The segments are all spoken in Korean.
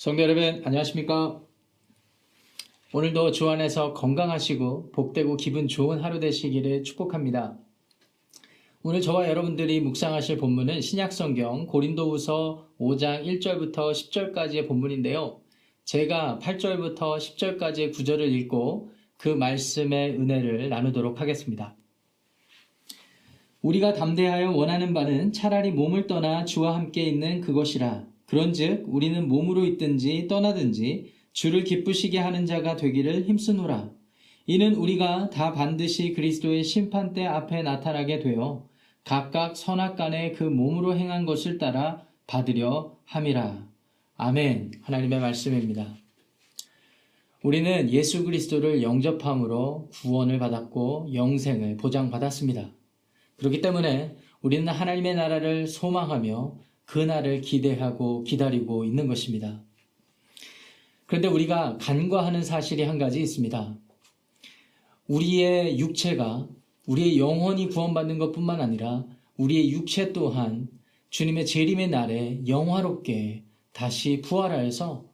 성도 여러분, 안녕하십니까? 오늘도 주 안에서 건강하시고 복되고 기분 좋은 하루 되시기를 축복합니다. 오늘 저와 여러분들이 묵상하실 본문은 신약성경 고린도후서 5장 1절부터 10절까지의 본문인데요. 제가 8절부터 10절까지의 구절을 읽고 그 말씀의 은혜를 나누도록 하겠습니다. 우리가 담대하여 원하는 바는 차라리 몸을 떠나 주와 함께 있는 그것이라. 그런즉 우리는 몸으로 있든지 떠나든지 주를 기쁘시게 하는 자가 되기를 힘쓰노라. 이는 우리가 다 반드시 그리스도의 심판대 앞에 나타나게 되어 각각 선악간에 그 몸으로 행한 것을 따라 받으려 함이라. 아멘. 하나님의 말씀입니다. 우리는 예수 그리스도를 영접함으로 구원을 받았고 영생을 보장받았습니다. 그렇기 때문에 우리는 하나님의 나라를 소망하며 그 날을 기대하고 기다리고 있는 것입니다. 그런데 우리가 간과하는 사실이 한 가지 있습니다. 우리의 육체가 우리의 영혼이 구원받는 것뿐만 아니라 우리의 육체 또한 주님의 재림의 날에 영화롭게 다시 부활하여서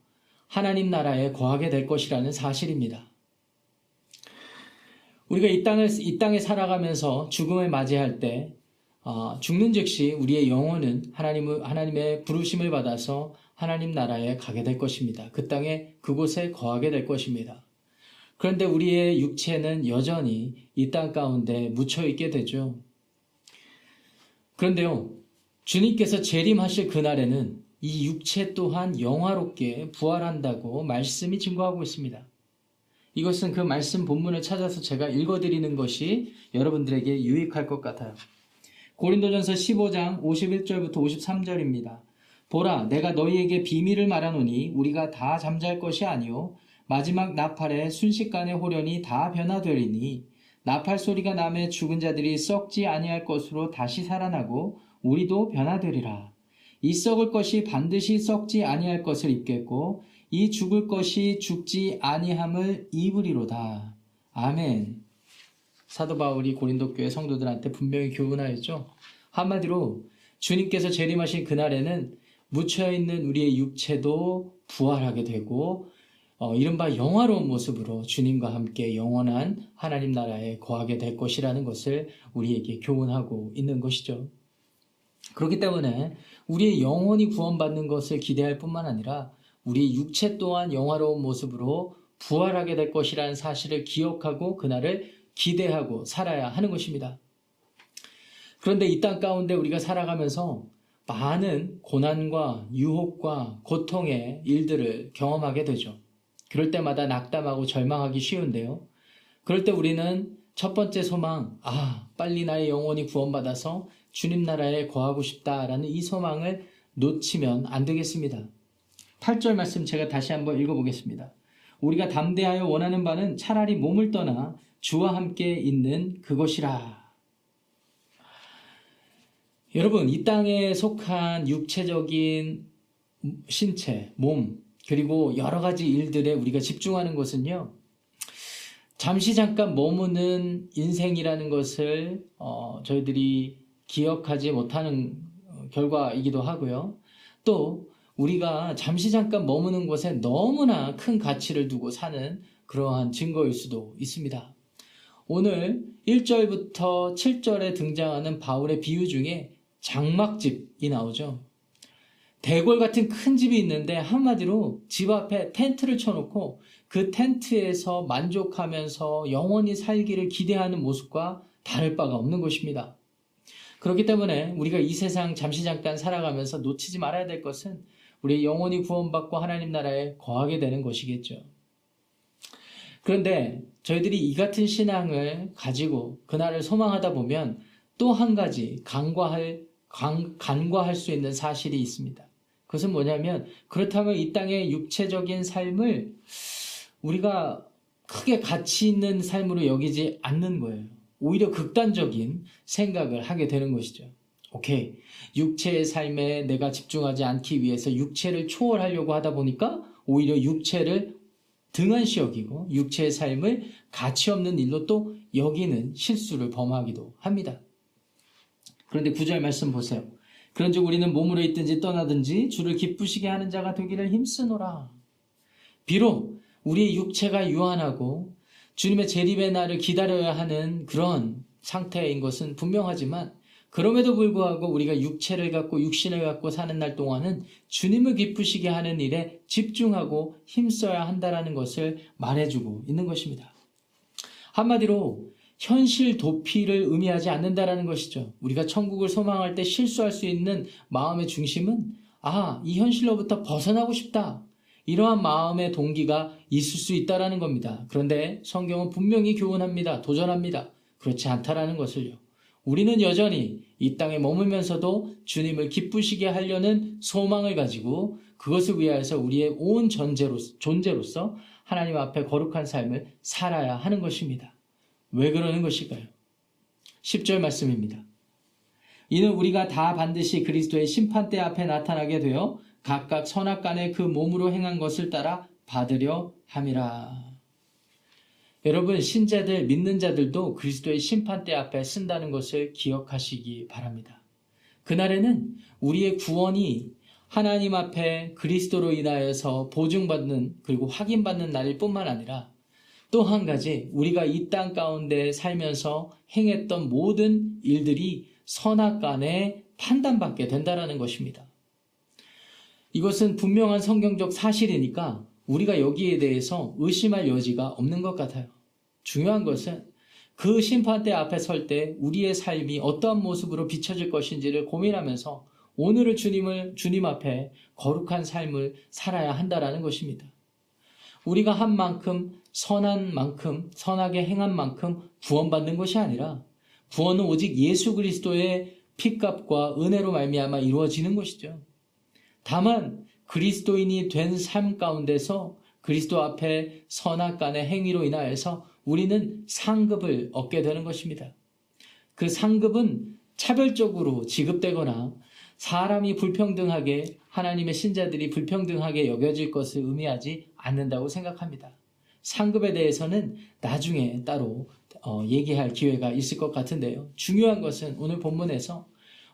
하나님 나라에 거하게 될 것이라는 사실입니다. 우리가 이 땅을 이 땅에 살아가면서 죽음을 맞이할 때 어, 죽는 즉시 우리의 영혼은 하나님 하나님의 부르심을 받아서 하나님 나라에 가게 될 것입니다. 그 땅에 그곳에 거하게 될 것입니다. 그런데 우리의 육체는 여전히 이 땅 가운데 묻혀 있게 되죠. 그런데요, 주님께서 재림하실 그날에는 이 육체 또한 영화롭게 부활한다고 말씀이 증거하고 있습니다. 이것은 그 말씀 본문을 찾아서 제가 읽어드리는 것이 여러분들에게 유익할 것 같아요. 고린도전서 15장 51절부터 53절입니다. 보라, 내가 너희에게 비밀을 말하노니 우리가 다 잠잘 것이 아니요 마지막 나팔에 순식간에 호련이 다 변화되리니 나팔 소리가 남에 죽은 자들이 썩지 아니할 것으로 다시 살아나고 우리도 변화되리라. 이 썩을 것이 반드시 썩지 아니할 것을 입겠고 이 죽을 것이 죽지 아니함을 입으리로다. 아멘. 사도 바울이 고린도 교회 성도들한테 분명히 교훈하였죠. 한마디로 주님께서 재림하신 그날에는 묻혀 있는 우리의 육체도 부활하게 되고 어, 이른바 영화로운 모습으로 주님과 함께 영원한 하나님 나라에 거하게 될 것이라는 것을 우리에게 교훈하고 있는 것이죠. 그렇기 때문에 우리의 영혼이 구원받는 것을 기대할 뿐만 아니라 우리 육체 또한 영화로운 모습으로 부활하게 될 것이라는 사실을 기억하고 그날을 기대하고 살아야 하는 것입니다. 그런데 이 땅 가운데 우리가 살아가면서 많은 고난과 유혹과 고통의 일들을 경험하게 되죠. 그럴 때마다 낙담하고 절망하기 쉬운데요. 그럴 때 우리는 첫 번째 소망, 아, 빨리 나의 영혼이 구원받아서 주님 나라에 거하고 싶다라는 이 소망을 놓치면 안 되겠습니다. 8절 말씀 제가 다시 한번 읽어보겠습니다. 우리가 담대하여 원하는 바는 차라리 몸을 떠나 주와 함께 있는 그것이라. 여러분, 이 땅에 속한 육체적인 신체, 몸, 그리고 여러 가지 일들에 우리가 집중하는 것은요, 잠시 잠깐 머무는 인생이라는 것을 어, 저희들이 기억하지 못하는 결과이기도 하고요. 또 우리가 잠시 잠깐 머무는 곳에 너무나 큰 가치를 두고 사는 그러한 증거일 수도 있습니다. 오늘 1절부터 7절에 등장하는 바울의 비유 중에 장막집이 나오죠. 대궐 같은 큰 집이 있는데 한마디로 집 앞에 텐트를 쳐놓고 그 텐트에서 만족하면서 영원히 살기를 기대하는 모습과 다를 바가 없는 것입니다. 그렇기 때문에 우리가 이 세상 잠시 잠깐 살아가면서 놓치지 말아야 될 것은 우리 영혼이 구원받고 하나님 나라에 거하게 되는 것이겠죠. 그런데 저희들이 이 같은 신앙을 가지고 그날을 소망하다 보면 또 한 가지 간과할, 간, 간과할 수 있는 사실이 있습니다. 그것은 뭐냐면 그렇다면 이 땅의 육체적인 삶을 우리가 크게 가치 있는 삶으로 여기지 않는 거예요. 오히려 극단적인 생각을 하게 되는 것이죠. 오케이. 육체의 삶에 내가 집중하지 않기 위해서 육체를 초월하려고 하다 보니까 오히려 육체를 등한시 여기고 육체의 삶을 가치 없는 일로 또 여기는 실수를 범하기도 합니다. 그런데 구절 말씀 보세요. 그런즉 우리는 몸으로 있든지 떠나든지 주를 기쁘시게 하는 자가 되기를 힘쓰노라. 비록 우리의 육체가 유한하고 주님의 재림의 날을 기다려야 하는 그런 상태인 것은 분명하지만 그럼에도 불구하고 우리가 육체를 갖고 육신을 갖고 사는 날 동안은 주님을 기쁘시게 하는 일에 집중하고 힘써야 한다라는 것을 말해주고 있는 것입니다. 한마디로 현실 도피를 의미하지 않는다라는 것이죠. 우리가 천국을 소망할 때 실수할 수 있는 마음의 중심은 아, 이 현실로부터 벗어나고 싶다. 이러한 마음의 동기가 있을 수 있다라는 겁니다. 그런데 성경은 분명히 교훈합니다. 도전합니다. 그렇지 않다라는 것을요. 우리는 여전히 이 땅에 머물면서도 주님을 기쁘시게 하려는 소망을 가지고 그것을 위하여서 우리의 온 전제로, 존재로서 하나님 앞에 거룩한 삶을 살아야 하는 것입니다. 왜 그러는 것일까요? 10절 말씀입니다. 이는 우리가 다 반드시 그리스도의 심판대 앞에 나타나게 되어 각각 선악간에 그 몸으로 행한 것을 따라 받으려 함이라. 여러분 신자들 믿는 자들도 그리스도의 심판대 앞에 쓴다는 것을 기억하시기 바랍니다. 그날에는 우리의 구원이 하나님 앞에 그리스도로 인하여서 보증받는 그리고 확인받는 날일 뿐만 아니라 또 한 가지 우리가 이 땅 가운데 살면서 행했던 모든 일들이 선악 간에 판단받게 된다라는 것입니다. 이것은 분명한 성경적 사실이니까 우리가 여기에 대해서 의심할 여지가 없는 것 같아요. 중요한 것은 그 심판대 앞에 설 때 우리의 삶이 어떠한 모습으로 비춰질 것인지를 고민하면서 오늘을 주님을 주님 앞에 거룩한 삶을 살아야 한다라는 것입니다. 우리가 한 만큼 선한 만큼 선하게 행한 만큼 구원받는 것이 아니라 구원은 오직 예수 그리스도의 피값과 은혜로 말미암아 이루어지는 것이죠. 다만 그리스도인이 된 삶 가운데서 그리스도 앞에 선악 간의 행위로 인하여서 우리는 상급을 얻게 되는 것입니다. 그 상급은 차별적으로 지급되거나 사람이 불평등하게 하나님의 신자들이 불평등하게 여겨질 것을 의미하지 않는다고 생각합니다. 상급에 대해서는 나중에 따로 어, 얘기할 기회가 있을 것 같은데요. 중요한 것은 오늘 본문에서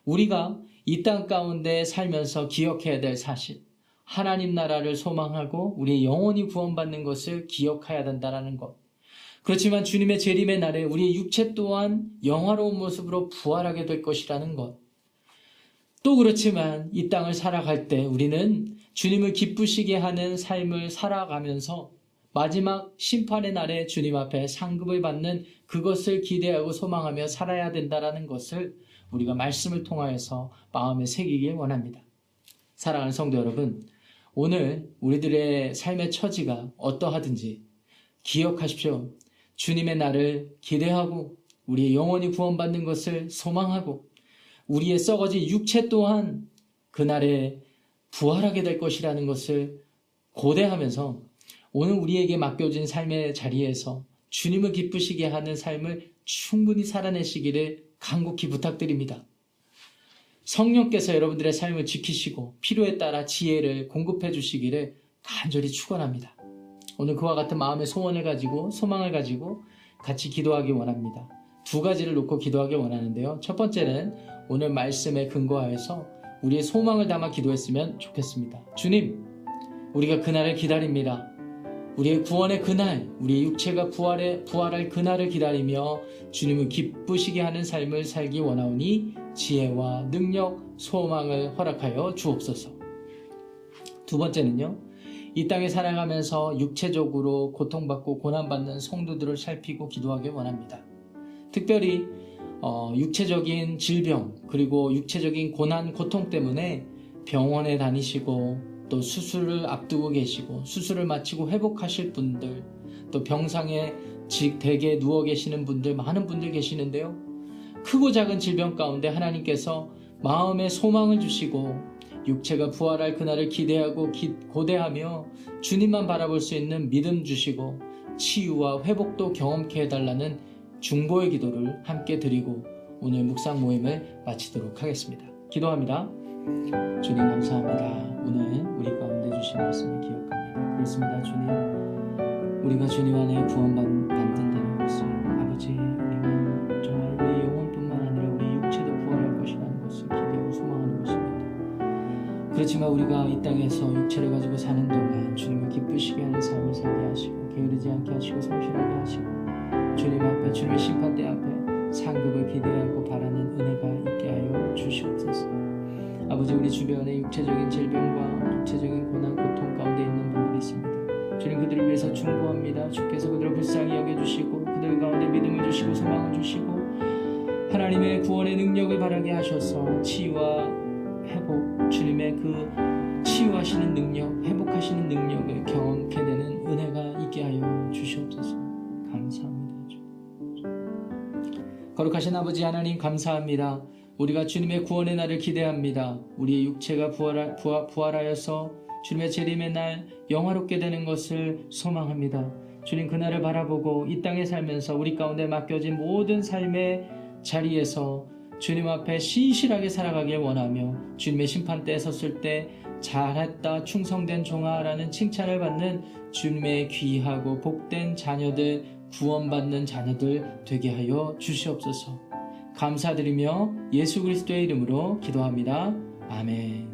우리가 이 땅 가운데 살면서 기억해야 될 사실, 하나님 나라를 소망하고 우리의 영혼이 구원받는 것을 기억해야 된다는 것. 그렇지만 주님의 재림의 날에 우리의 육체 또한 영화로운 모습으로 부활하게 될 것이라는 것. 또 그렇지만 이 땅을 살아갈 때 우리는 주님을 기쁘시게 하는 삶을 살아가면서 마지막 심판의 날에 주님 앞에 상급을 받는 그것을 기대하고 소망하며 살아야 된다라는 것을 우리가 말씀을 통하여서 마음에 새기길 원합니다. 사랑하는 성도 여러분, 오늘 우리들의 삶의 처지가 어떠하든지 기억하십시오. 주님의 날을 기대하고 우리의 영혼이 구원받는 것을 소망하고 우리의 썩어진 육체 또한 그날에 부활하게 될 것이라는 것을 고대하면서 오늘 우리에게 맡겨진 삶의 자리에서 주님을 기쁘시게 하는 삶을 충분히 살아내시기를 간곡히 부탁드립니다. 성령께서 여러분들의 삶을 지키시고 필요에 따라 지혜를 공급해 주시기를 간절히 축원합니다. 오늘 그와 같은 마음의 소원을 가지고 소망을 가지고 같이 기도하기 원합니다. 두 가지를 놓고 기도하기 원하는데요. 첫 번째는 오늘 말씀에 근거하여서 우리의 소망을 담아 기도했으면 좋겠습니다. 주님, 우리가 그날을 기다립니다. 우리의 구원의 그날, 우리의 육체가 부활에, 부활할 그날을 기다리며 주님을 기쁘시게 하는 삶을 살기 원하오니 지혜와 능력, 소망을 허락하여 주옵소서. 두 번째는요, 이 땅에 살아가면서 육체적으로 고통받고 고난받는 성도들을 살피고 기도하기 원합니다. 특별히 어, 육체적인 질병 그리고 육체적인 고난 고통 때문에 병원에 다니시고 또 수술을 앞두고 계시고 수술을 마치고 회복하실 분들 또 병상에 댁에 누워 계시는 분들 많은 분들 계시는데요. 크고 작은 질병 가운데 하나님께서 마음에 소망을 주시고 육체가 부활할 그날을 기대하고 기, 고대하며 주님만 바라볼 수 있는 믿음 주시고 치유와 회복도 경험케 해달라는 중보의 기도를 함께 드리고 오늘 묵상 모임을 마치도록 하겠습니다. 기도합니다. 주님 감사합니다. 오늘 우리 가운데 주신 말씀을 기억합니다. 그렇습니다. 주님, 우리가 주님 안에 구원받는 그렇지만 우리가 이 땅에서 육체를 가지고 사는 동안 주님을 기쁘시게 하는 삶을 살게 하시고 게으르지 않게 하시고 성실하게 하시고 주님 앞에 주님의 심판대 앞에 상급을 기대하고 바라는 은혜가 있게 하여 주시옵소서. 아버지 우리 주변에 육체적인 질병과 육체적인 고난 고통 가운데 있는 분들이 있습니다. 주님 그들을 위해서 중보합니다. 주께서 그들을 불쌍히 여겨주시고 그들 가운데 믿음을 주시고 소망을 주시고 하나님의 구원의 능력을 바라게 하셔서 치유와 회복 주님의 그 치유하시는 능력 회복하시는 능력을 경험케 되는 은혜가 있게 하여 주시옵소서. 감사합니다 주. 거룩하신 아버지 하나님 감사합니다. 우리가 주님의 구원의 날을 기대합니다. 우리의 육체가 부활하, 부활, 부활하여서 주님의 재림의 날 영화롭게 되는 것을 소망합니다. 주님 그날을 바라보고 이 땅에 살면서 우리 가운데 맡겨진 모든 삶의 자리에서 주님 앞에 신실하게 살아가길 원하며 주님의 심판대에 섰을 때 잘했다 충성된 종아라는 칭찬을 받는 주님의 귀하고 복된 자녀들 구원받는 자녀들 되게 하여 주시옵소서 감사드리며 예수 그리스도의 이름으로 기도합니다. 아멘